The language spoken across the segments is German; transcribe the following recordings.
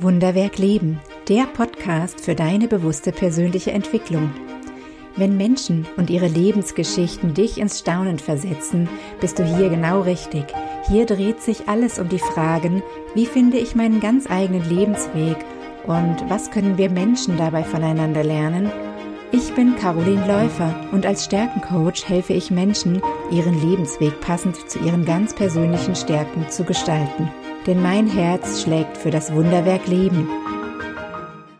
Wunderwerk Leben, der Podcast für deine bewusste persönliche Entwicklung. Wenn Menschen und ihre Lebensgeschichten dich ins Staunen versetzen, bist du hier genau richtig. Hier dreht sich alles um die Fragen, wie finde ich meinen ganz eigenen Lebensweg und was können wir Menschen dabei voneinander lernen? Ich bin Caroline Läufer und als Stärkencoach helfe ich Menschen, ihren Lebensweg passend zu ihren ganz persönlichen Stärken zu gestalten denn mein Herz schlägt für das Wunderwerk Leben.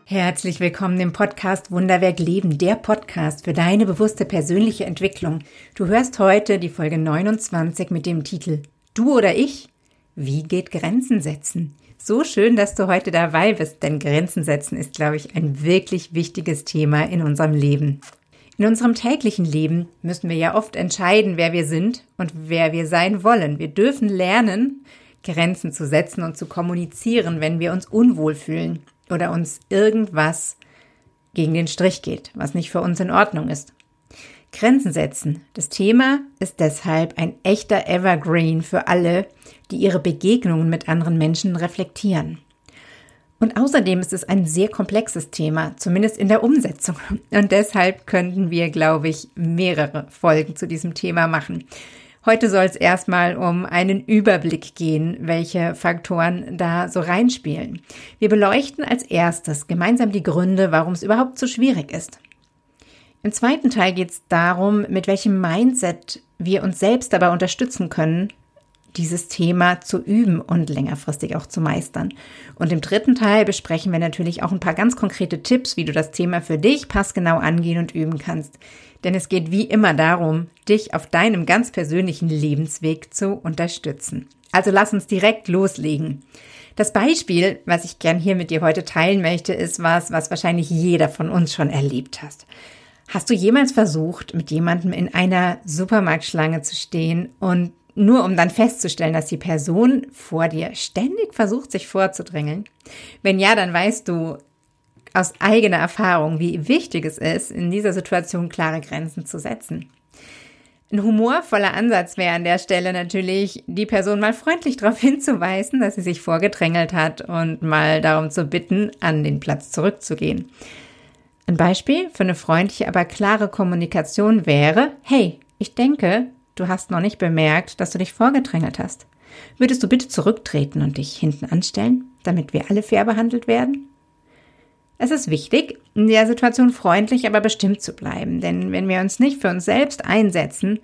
Herzlich willkommen im Podcast Wunderwerk Leben, der Podcast für deine bewusste persönliche Entwicklung. Du hörst heute die Folge 29 mit dem Titel Du oder ich? Wie geht Grenzen setzen? So schön, dass du heute dabei bist, denn Grenzen setzen ist, glaube ich, ein wirklich wichtiges Thema in unserem Leben. In unserem täglichen Leben müssen wir ja oft entscheiden, wer wir sind und wer wir sein wollen. Wir dürfen lernen, Grenzen zu setzen und zu kommunizieren, wenn wir uns unwohl fühlen oder uns irgendwas gegen den Strich geht, was nicht für uns in Ordnung ist. Grenzen setzen. Das Thema ist deshalb ein echter Evergreen für alle, die ihre Begegnungen mit anderen Menschen reflektieren. Und außerdem ist es ein sehr komplexes Thema, zumindest in der Umsetzung. Und deshalb könnten wir, glaube ich, mehrere Folgen zu diesem Thema machen. Heute soll es erstmal um einen Überblick gehen, welche Faktoren da so reinspielen. Wir beleuchten als erstes gemeinsam die Gründe, warum es überhaupt so schwierig ist. Im zweiten Teil geht es darum, mit welchem Mindset wir uns selbst dabei unterstützen können, dieses Thema zu üben und längerfristig auch zu meistern. Und im dritten Teil besprechen wir natürlich auch ein paar ganz konkrete Tipps, wie du das Thema für dich passgenau angehen und üben kannst. Denn es geht wie immer darum, dich auf deinem ganz persönlichen Lebensweg zu unterstützen. Also lass uns direkt loslegen. Das Beispiel, was ich gern hier mit dir heute teilen möchte, ist was, was wahrscheinlich jeder von uns schon erlebt hat. Hast du jemals versucht, mit jemandem in einer Supermarktschlange zu stehen und nur um dann festzustellen, dass die Person vor dir ständig versucht, sich vorzudrängeln? Wenn ja, dann weißt du, aus eigener Erfahrung, wie wichtig es ist, in dieser Situation klare Grenzen zu setzen. Ein humorvoller Ansatz wäre an der Stelle natürlich, die Person mal freundlich darauf hinzuweisen, dass sie sich vorgedrängelt hat und mal darum zu bitten, an den Platz zurückzugehen. Ein Beispiel für eine freundliche, aber klare Kommunikation wäre, hey, ich denke, du hast noch nicht bemerkt, dass du dich vorgedrängelt hast. Würdest du bitte zurücktreten und dich hinten anstellen, damit wir alle fair behandelt werden? Es ist wichtig, in der Situation freundlich, aber bestimmt zu bleiben, denn wenn wir uns nicht für uns selbst einsetzen,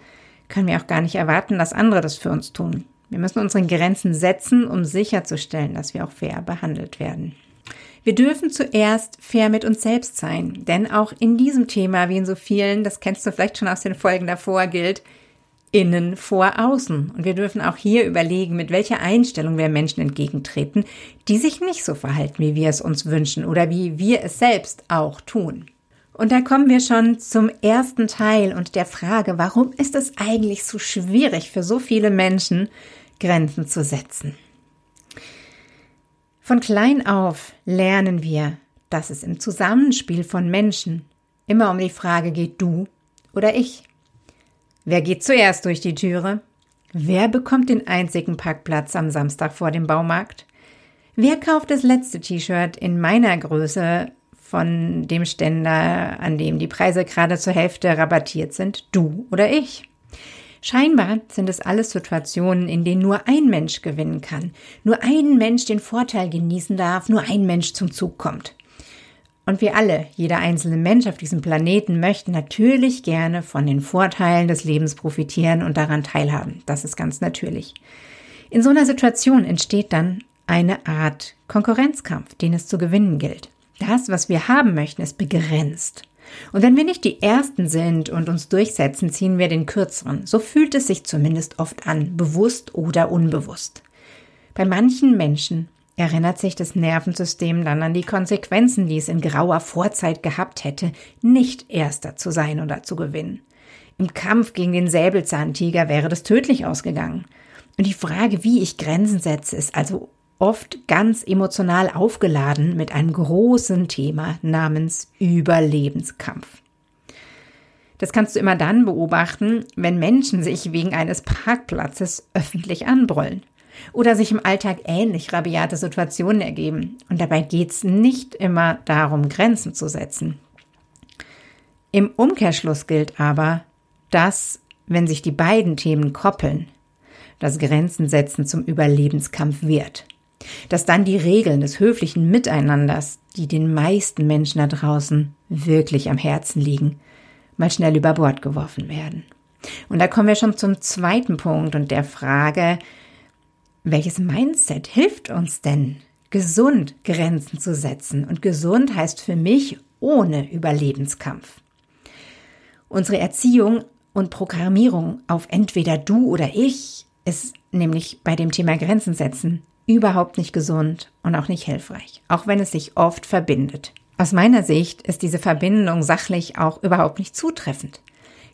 können wir auch gar nicht erwarten, dass andere das für uns tun. Wir müssen unsere Grenzen setzen, um sicherzustellen, dass wir auch fair behandelt werden. Wir dürfen zuerst fair mit uns selbst sein, denn auch in diesem Thema, wie in so vielen, das kennst du vielleicht schon aus den Folgen davor, gilt, innen vor außen. Und wir dürfen auch hier überlegen, mit welcher Einstellung wir Menschen entgegentreten, die sich nicht so verhalten, wie wir es uns wünschen oder wie wir es selbst auch tun. Und da kommen wir schon zum ersten Teil und der Frage, warum ist es eigentlich so schwierig für so viele Menschen, Grenzen zu setzen? Von klein auf lernen wir, dass es im Zusammenspiel von Menschen immer um die Frage geht, du oder ich. Wer geht zuerst durch die Türe? Wer bekommt den einzigen Parkplatz am Samstag vor dem Baumarkt? Wer kauft das letzte T-Shirt in meiner Größe von dem Ständer, an dem die Preise gerade zur Hälfte rabattiert sind? Du oder ich? Scheinbar sind es alles Situationen, in denen nur ein Mensch gewinnen kann, nur ein Mensch den Vorteil genießen darf, nur ein Mensch zum Zug kommt. Und wir alle, jeder einzelne Mensch auf diesem Planeten, möchten natürlich gerne von den Vorteilen des Lebens profitieren und daran teilhaben. Das ist ganz natürlich. In so einer Situation entsteht dann eine Art Konkurrenzkampf, den es zu gewinnen gilt. Das, was wir haben möchten, ist begrenzt. Und wenn wir nicht die Ersten sind und uns durchsetzen, ziehen wir den Kürzeren. So fühlt es sich zumindest oft an, bewusst oder unbewusst. Bei manchen Menschen erinnert sich das Nervensystem dann an die Konsequenzen, die es in grauer Vorzeit gehabt hätte, nicht Erster zu sein oder zu gewinnen. Im Kampf gegen den Säbelzahntiger wäre das tödlich ausgegangen. Und die Frage, wie ich Grenzen setze, ist also oft ganz emotional aufgeladen mit einem großen Thema namens Überlebenskampf. Das kannst du immer dann beobachten, wenn Menschen sich wegen eines Parkplatzes öffentlich anbrüllen. Oder sich im Alltag ähnlich rabiate Situationen ergeben. Und dabei geht es nicht immer darum, Grenzen zu setzen. Im Umkehrschluss gilt aber, dass, wenn sich die beiden Themen koppeln, das Grenzen setzen zum Überlebenskampf wird. Dass dann die Regeln des höflichen Miteinanders, die den meisten Menschen da draußen wirklich am Herzen liegen, mal schnell über Bord geworfen werden. Und da kommen wir schon zum zweiten Punkt und der Frage, welches Mindset hilft uns denn, gesund Grenzen zu setzen? Und gesund heißt für mich ohne Überlebenskampf. Unsere Erziehung und Programmierung auf entweder du oder ich ist nämlich bei dem Thema Grenzen setzen überhaupt nicht gesund und auch nicht hilfreich, auch wenn es sich oft verbindet. Aus meiner Sicht ist diese Verbindung sachlich auch überhaupt nicht zutreffend.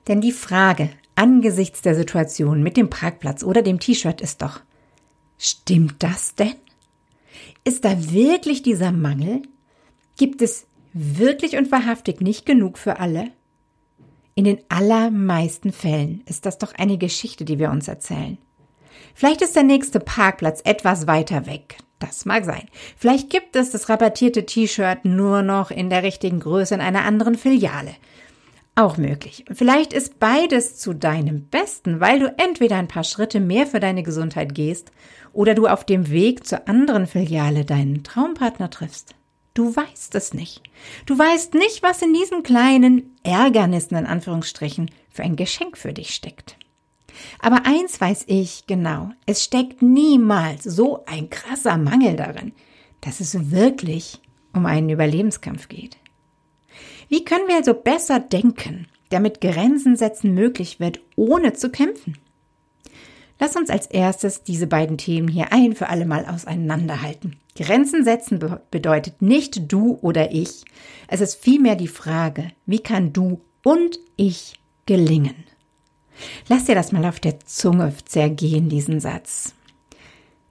Denn die Frage angesichts der Situation mit dem Parkplatz oder dem T-Shirt ist doch, stimmt das denn? Ist da wirklich dieser Mangel? Gibt es wirklich und wahrhaftig nicht genug für alle? In den allermeisten Fällen ist das doch eine Geschichte, die wir uns erzählen. Vielleicht ist der nächste Parkplatz etwas weiter weg. Das mag sein. Vielleicht gibt es das rabattierte T-Shirt nur noch in der richtigen Größe in einer anderen Filiale. Auch möglich. Vielleicht ist beides zu deinem Besten, weil du entweder ein paar Schritte mehr für deine Gesundheit gehst oder du auf dem Weg zur anderen Filiale deinen Traumpartner triffst. Du weißt es nicht. Du weißt nicht, was in diesen kleinen Ärgernissen in Anführungsstrichen für ein Geschenk für dich steckt. Aber eins weiß ich genau, es steckt niemals so ein krasser Mangel darin, dass es wirklich um einen Überlebenskampf geht. Wie können wir also besser denken, damit Grenzen setzen möglich wird, ohne zu kämpfen? Lass uns als erstes diese beiden Themen hier ein für alle Mal auseinanderhalten. Grenzen setzen bedeutet nicht du oder ich. Es ist vielmehr die Frage, wie kann du und ich gelingen? Lass dir das mal auf der Zunge zergehen, diesen Satz.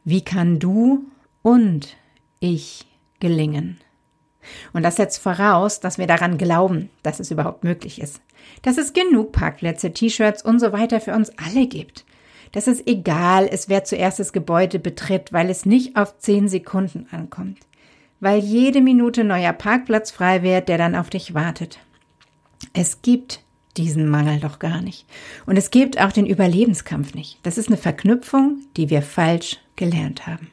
Wie kann du und ich gelingen? Und das setzt voraus, dass wir daran glauben, dass es überhaupt möglich ist. Dass es genug Parkplätze, T-Shirts und so weiter für uns alle gibt. Dass es egal ist, wer zuerst das Gebäude betritt, weil es nicht auf zehn Sekunden ankommt. Weil jede Minute neuer Parkplatz frei wird, der dann auf dich wartet. Es gibt diesen Mangel doch gar nicht. Und es gibt auch den Überlebenskampf nicht. Das ist eine Verknüpfung, die wir falsch gelernt haben.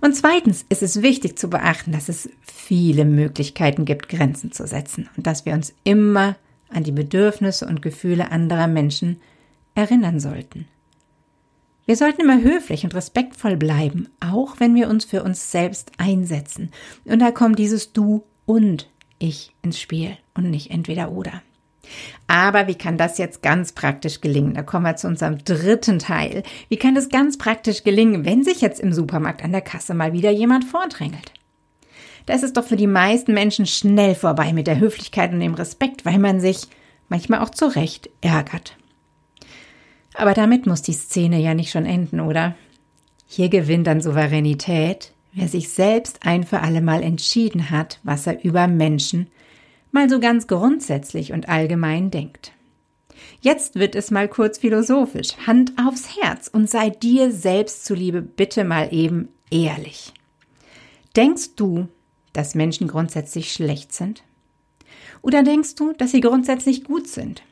Und zweitens ist es wichtig zu beachten, dass es viele Möglichkeiten gibt, Grenzen zu setzen und dass wir uns immer an die Bedürfnisse und Gefühle anderer Menschen erinnern sollten. Wir sollten immer höflich und respektvoll bleiben, auch wenn wir uns für uns selbst einsetzen. Und da kommt dieses Du und ich ins Spiel und nicht entweder oder. Aber wie kann das jetzt ganz praktisch gelingen? Da kommen wir zu unserem dritten Teil. Wie kann es ganz praktisch gelingen, wenn sich jetzt im Supermarkt an der Kasse mal wieder jemand vordrängelt? Da ist es doch für die meisten Menschen schnell vorbei mit der Höflichkeit und dem Respekt, weil man sich manchmal auch zu Recht ärgert. Aber damit muss die Szene ja nicht schon enden, oder? Hier gewinnt dann Souveränität, wer sich selbst ein für alle Mal entschieden hat, was er über Menschen mal so ganz grundsätzlich und allgemein denkt. Jetzt wird es mal kurz philosophisch. Hand aufs Herz und sei dir selbst zuliebe bitte mal eben ehrlich. Denkst du, dass Menschen grundsätzlich schlecht sind? Oder denkst du, dass sie grundsätzlich gut sind?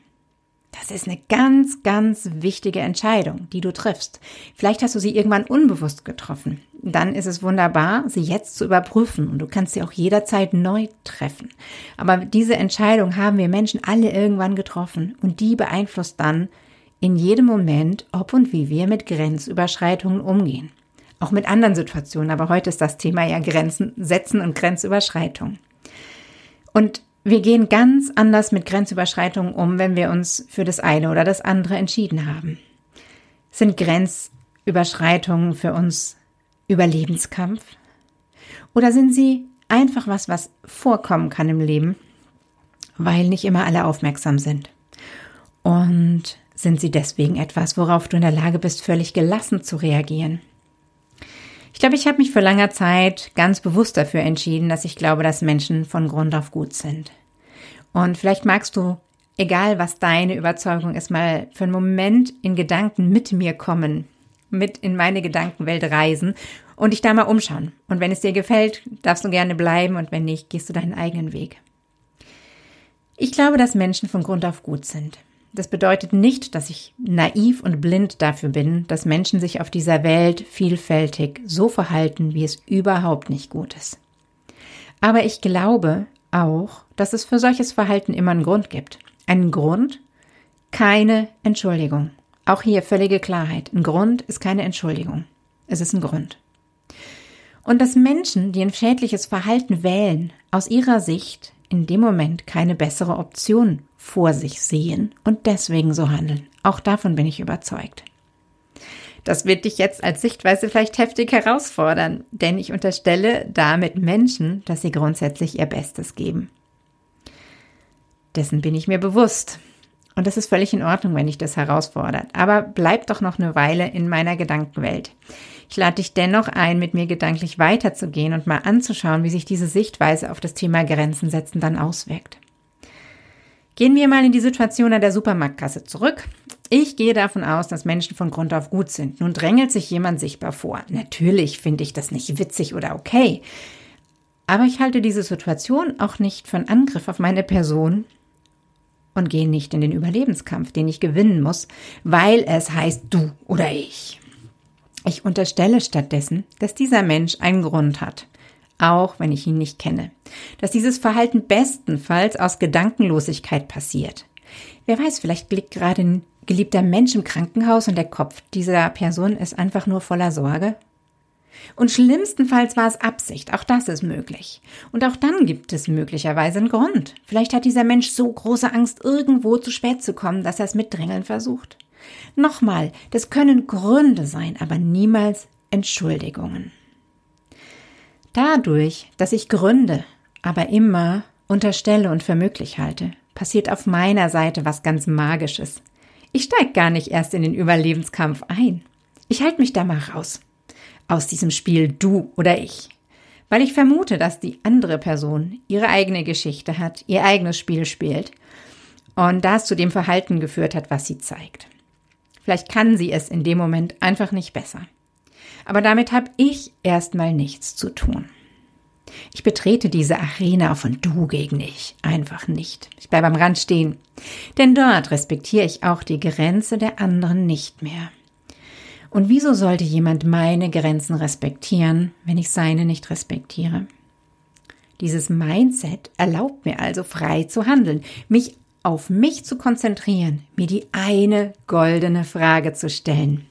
Das ist eine ganz, ganz wichtige Entscheidung, die du triffst. Vielleicht hast du sie irgendwann unbewusst getroffen. Dann ist es wunderbar, sie jetzt zu überprüfen und du kannst sie auch jederzeit neu treffen. Aber diese Entscheidung haben wir Menschen alle irgendwann getroffen und die beeinflusst dann in jedem Moment, ob und wie wir mit Grenzüberschreitungen umgehen. Auch mit anderen Situationen, aber heute ist das Thema ja Grenzen setzen und Grenzüberschreitungen. Und wir gehen ganz anders mit Grenzüberschreitungen um, wenn wir uns für das eine oder das andere entschieden haben. Sind Grenzüberschreitungen für uns Überlebenskampf? Oder sind sie einfach was, was vorkommen kann im Leben, weil nicht immer alle aufmerksam sind? Und sind sie deswegen etwas, worauf du in der Lage bist, völlig gelassen zu reagieren? Ich glaube, ich habe mich für lange Zeit ganz bewusst dafür entschieden, dass ich glaube, dass Menschen von Grund auf gut sind. Und vielleicht magst du, egal was deine Überzeugung ist, mal für einen Moment in Gedanken mit mir kommen, mit in meine Gedankenwelt reisen und dich da mal umschauen. Und wenn es dir gefällt, darfst du gerne bleiben und wenn nicht, gehst du deinen eigenen Weg. Ich glaube, dass Menschen von Grund auf gut sind. Das bedeutet nicht, dass ich naiv und blind dafür bin, dass Menschen sich auf dieser Welt vielfältig so verhalten, wie es überhaupt nicht gut ist. Aber ich glaube auch, dass es für solches Verhalten immer einen Grund gibt. Einen Grund, keine Entschuldigung. Auch hier völlige Klarheit. Ein Grund ist keine Entschuldigung. Es ist ein Grund. Und dass Menschen, die ein schädliches Verhalten wählen, aus ihrer Sicht in dem Moment keine bessere Option vor sich sehen und deswegen so handeln. Auch davon bin ich überzeugt. Das wird dich jetzt als Sichtweise vielleicht heftig herausfordern, denn ich unterstelle damit Menschen, dass sie grundsätzlich ihr Bestes geben. Dessen bin ich mir bewusst. Und das ist völlig in Ordnung, wenn dich das herausfordert. Aber bleib doch noch eine Weile in meiner Gedankenwelt. Ich lade dich dennoch ein, mit mir gedanklich weiterzugehen und mal anzuschauen, wie sich diese Sichtweise auf das Thema Grenzen setzen dann auswirkt. Gehen wir mal in die Situation an der Supermarktkasse zurück. Ich gehe davon aus, dass Menschen von Grund auf gut sind. Nun drängelt sich jemand sichtbar vor. Natürlich finde ich das nicht witzig oder okay. Aber ich halte diese Situation auch nicht von Angriff auf meine Person und gehe nicht in den Überlebenskampf, den ich gewinnen muss, weil es heißt du oder ich. Ich unterstelle stattdessen, dass dieser Mensch einen Grund hat, auch wenn ich ihn nicht kenne. Dass dieses Verhalten bestenfalls aus Gedankenlosigkeit passiert. Wer weiß, vielleicht liegt gerade ein geliebter Mensch im Krankenhaus und der Kopf dieser Person ist einfach nur voller Sorge. Und schlimmstenfalls war es Absicht, auch das ist möglich. Und auch dann gibt es möglicherweise einen Grund. Vielleicht hat dieser Mensch so große Angst, irgendwo zu spät zu kommen, dass er es mit Drängeln versucht. Nochmal, das können Gründe sein, aber niemals Entschuldigungen. Dadurch, dass ich Gründe aber immer unterstelle und für möglich halte, passiert auf meiner Seite was ganz Magisches. Ich steige gar nicht erst in den Überlebenskampf ein. Ich halte mich da mal raus. Aus diesem Spiel du oder ich. Weil ich vermute, dass die andere Person ihre eigene Geschichte hat, ihr eigenes Spiel spielt und das zu dem Verhalten geführt hat, was sie zeigt. Vielleicht kann sie es in dem Moment einfach nicht besser. Aber damit habe ich erstmal nichts zu tun. Ich betrete diese Arena von du gegen ich einfach nicht. Ich bleibe am Rand stehen. Denn dort respektiere ich auch die Grenze der anderen nicht mehr. Und wieso sollte jemand meine Grenzen respektieren, wenn ich seine nicht respektiere? Dieses Mindset erlaubt mir also frei zu handeln, mich auf mich zu konzentrieren, mir die eine goldene Frage zu stellen,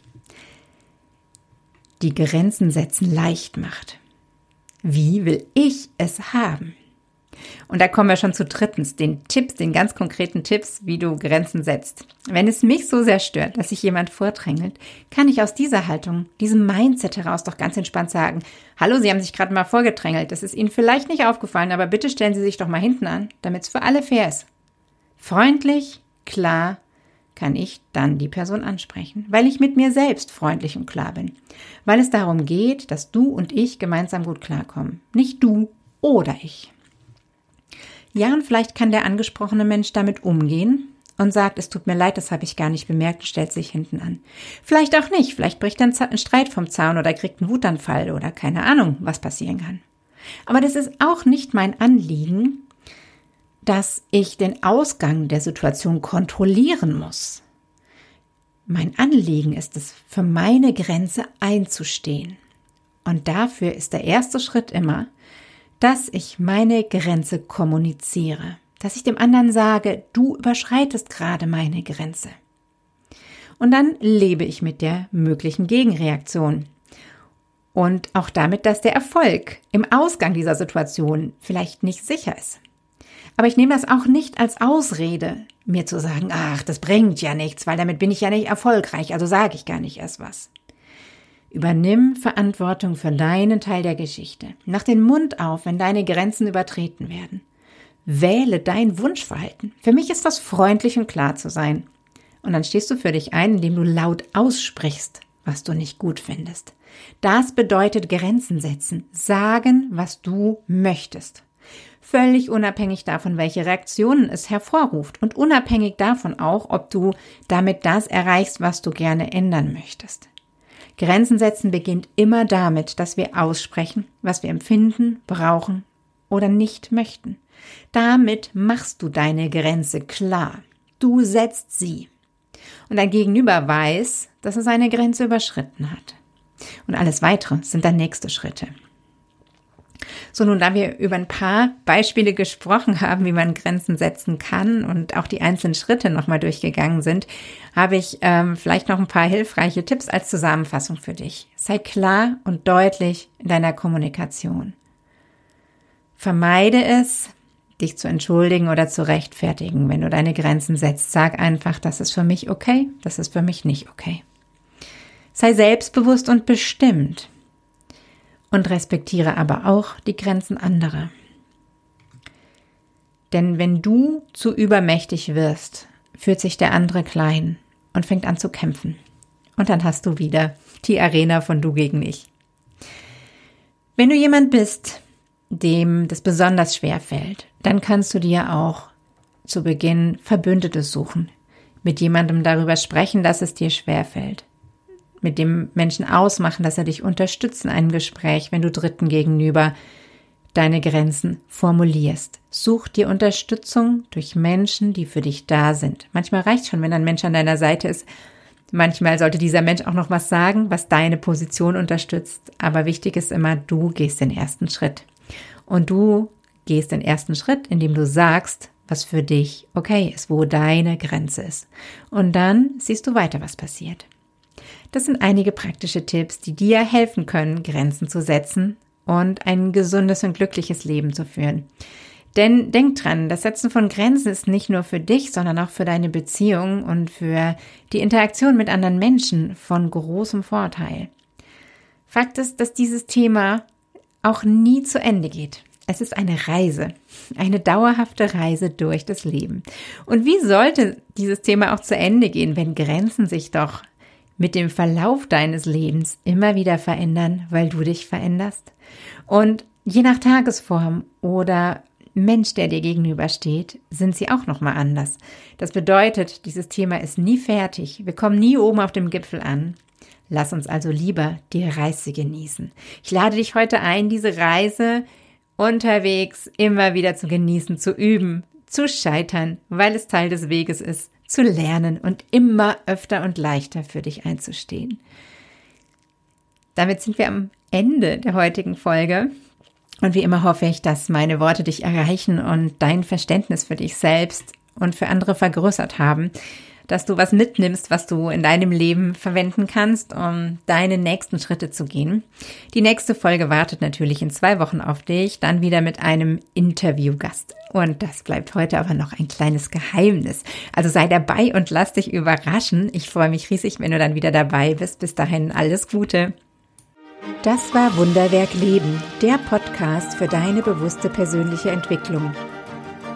die Grenzen setzen leicht macht. Wie will ich es haben? Und da kommen wir schon zu drittens, den Tipps, den ganz konkreten Tipps, wie du Grenzen setzt. Wenn es mich so sehr stört, dass sich jemand vordrängelt, kann ich aus dieser Haltung, diesem Mindset heraus doch ganz entspannt sagen, hallo, Sie haben sich gerade mal vorgedrängelt, das ist Ihnen vielleicht nicht aufgefallen, aber bitte stellen Sie sich doch mal hinten an, damit es für alle fair ist. Freundlich, klar, kann ich dann die Person ansprechen, weil ich mit mir selbst freundlich und klar bin, weil es darum geht, dass du und ich gemeinsam gut klarkommen, nicht du oder ich. Ja, und vielleicht kann der angesprochene Mensch damit umgehen und sagt, es tut mir leid, das habe ich gar nicht bemerkt und stellt sich hinten an. Vielleicht auch nicht, vielleicht bricht dann ein Streit vom Zaun oder kriegt einen Wutanfall oder keine Ahnung, was passieren kann. Aber das ist auch nicht mein Anliegen, dass ich den Ausgang der Situation kontrollieren muss. Mein Anliegen ist es, für meine Grenze einzustehen. Und dafür ist der erste Schritt immer, dass ich meine Grenze kommuniziere, dass ich dem anderen sage, du überschreitest gerade meine Grenze. Und dann lebe ich mit der möglichen Gegenreaktion. Und auch damit, dass der Erfolg im Ausgang dieser Situation vielleicht nicht sicher ist. Aber ich nehme das auch nicht als Ausrede, mir zu sagen, ach, das bringt ja nichts, weil damit bin ich ja nicht erfolgreich, also sage ich gar nicht erst was. Übernimm Verantwortung für deinen Teil der Geschichte. Mach den Mund auf, wenn deine Grenzen übertreten werden. Wähle dein Wunschverhalten. Für mich ist das freundlich und klar zu sein. Und dann stehst du für dich ein, indem du laut aussprichst, was du nicht gut findest. Das bedeutet Grenzen setzen, sagen, was du möchtest völlig unabhängig davon, welche Reaktionen es hervorruft und unabhängig davon auch, ob du damit das erreichst, was du gerne ändern möchtest. Grenzen setzen beginnt immer damit, dass wir aussprechen, was wir empfinden, brauchen oder nicht möchten. Damit machst du deine Grenze klar. Du setzt sie. Und dein Gegenüber weiß, dass er seine Grenze überschritten hat. Und alles weitere sind dann nächste Schritte. So, nun, da wir über ein paar Beispiele gesprochen haben, wie man Grenzen setzen kann und auch die einzelnen Schritte nochmal durchgegangen sind, habe ich ähm, vielleicht noch ein paar hilfreiche Tipps als Zusammenfassung für dich. Sei klar und deutlich in deiner Kommunikation. Vermeide es, dich zu entschuldigen oder zu rechtfertigen, wenn du deine Grenzen setzt. Sag einfach, das ist für mich okay, das ist für mich nicht okay. Sei selbstbewusst und bestimmt und respektiere aber auch die Grenzen anderer. Denn wenn du zu übermächtig wirst, fühlt sich der andere klein und fängt an zu kämpfen. Und dann hast du wieder die Arena von du gegen ich. Wenn du jemand bist, dem das besonders schwer fällt, dann kannst du dir auch zu Beginn Verbündete suchen, mit jemandem darüber sprechen, dass es dir schwer fällt mit dem Menschen ausmachen, dass er dich unterstützt in einem Gespräch, wenn du Dritten gegenüber deine Grenzen formulierst. Such dir Unterstützung durch Menschen, die für dich da sind. Manchmal reicht schon, wenn ein Mensch an deiner Seite ist. Manchmal sollte dieser Mensch auch noch was sagen, was deine Position unterstützt. Aber wichtig ist immer, du gehst den ersten Schritt. Und du gehst den ersten Schritt, indem du sagst, was für dich okay ist, wo deine Grenze ist. Und dann siehst du weiter, was passiert. Das sind einige praktische Tipps, die dir helfen können, Grenzen zu setzen und ein gesundes und glückliches Leben zu führen. Denn denk dran, das Setzen von Grenzen ist nicht nur für dich, sondern auch für deine Beziehung und für die Interaktion mit anderen Menschen von großem Vorteil. Fakt ist, dass dieses Thema auch nie zu Ende geht. Es ist eine Reise, eine dauerhafte Reise durch das Leben. Und wie sollte dieses Thema auch zu Ende gehen, wenn Grenzen sich doch mit dem Verlauf deines Lebens immer wieder verändern, weil du dich veränderst. Und je nach Tagesform oder Mensch, der dir gegenübersteht, sind sie auch nochmal anders. Das bedeutet, dieses Thema ist nie fertig. Wir kommen nie oben auf dem Gipfel an. Lass uns also lieber die Reise genießen. Ich lade dich heute ein, diese Reise unterwegs immer wieder zu genießen, zu üben, zu scheitern, weil es Teil des Weges ist, zu lernen und immer öfter und leichter für dich einzustehen. Damit sind wir am Ende der heutigen Folge. Und wie immer hoffe ich, dass meine Worte dich erreichen und dein Verständnis für dich selbst und für andere vergrößert haben dass du was mitnimmst, was du in deinem Leben verwenden kannst, um deine nächsten Schritte zu gehen. Die nächste Folge wartet natürlich in zwei Wochen auf dich, dann wieder mit einem Interviewgast. Und das bleibt heute aber noch ein kleines Geheimnis. Also sei dabei und lass dich überraschen. Ich freue mich riesig, wenn du dann wieder dabei bist. Bis dahin alles Gute. Das war Wunderwerk Leben, der Podcast für deine bewusste persönliche Entwicklung.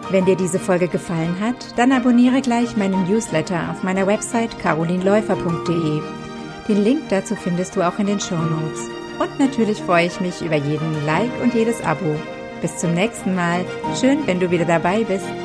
Wenn dir diese Folge gefallen hat, dann abonniere gleich meinen Newsletter auf meiner Website carolinläufer.de. Den Link dazu findest du auch in den Show Notes. Und natürlich freue ich mich über jeden Like und jedes Abo. Bis zum nächsten Mal. Schön, wenn du wieder dabei bist.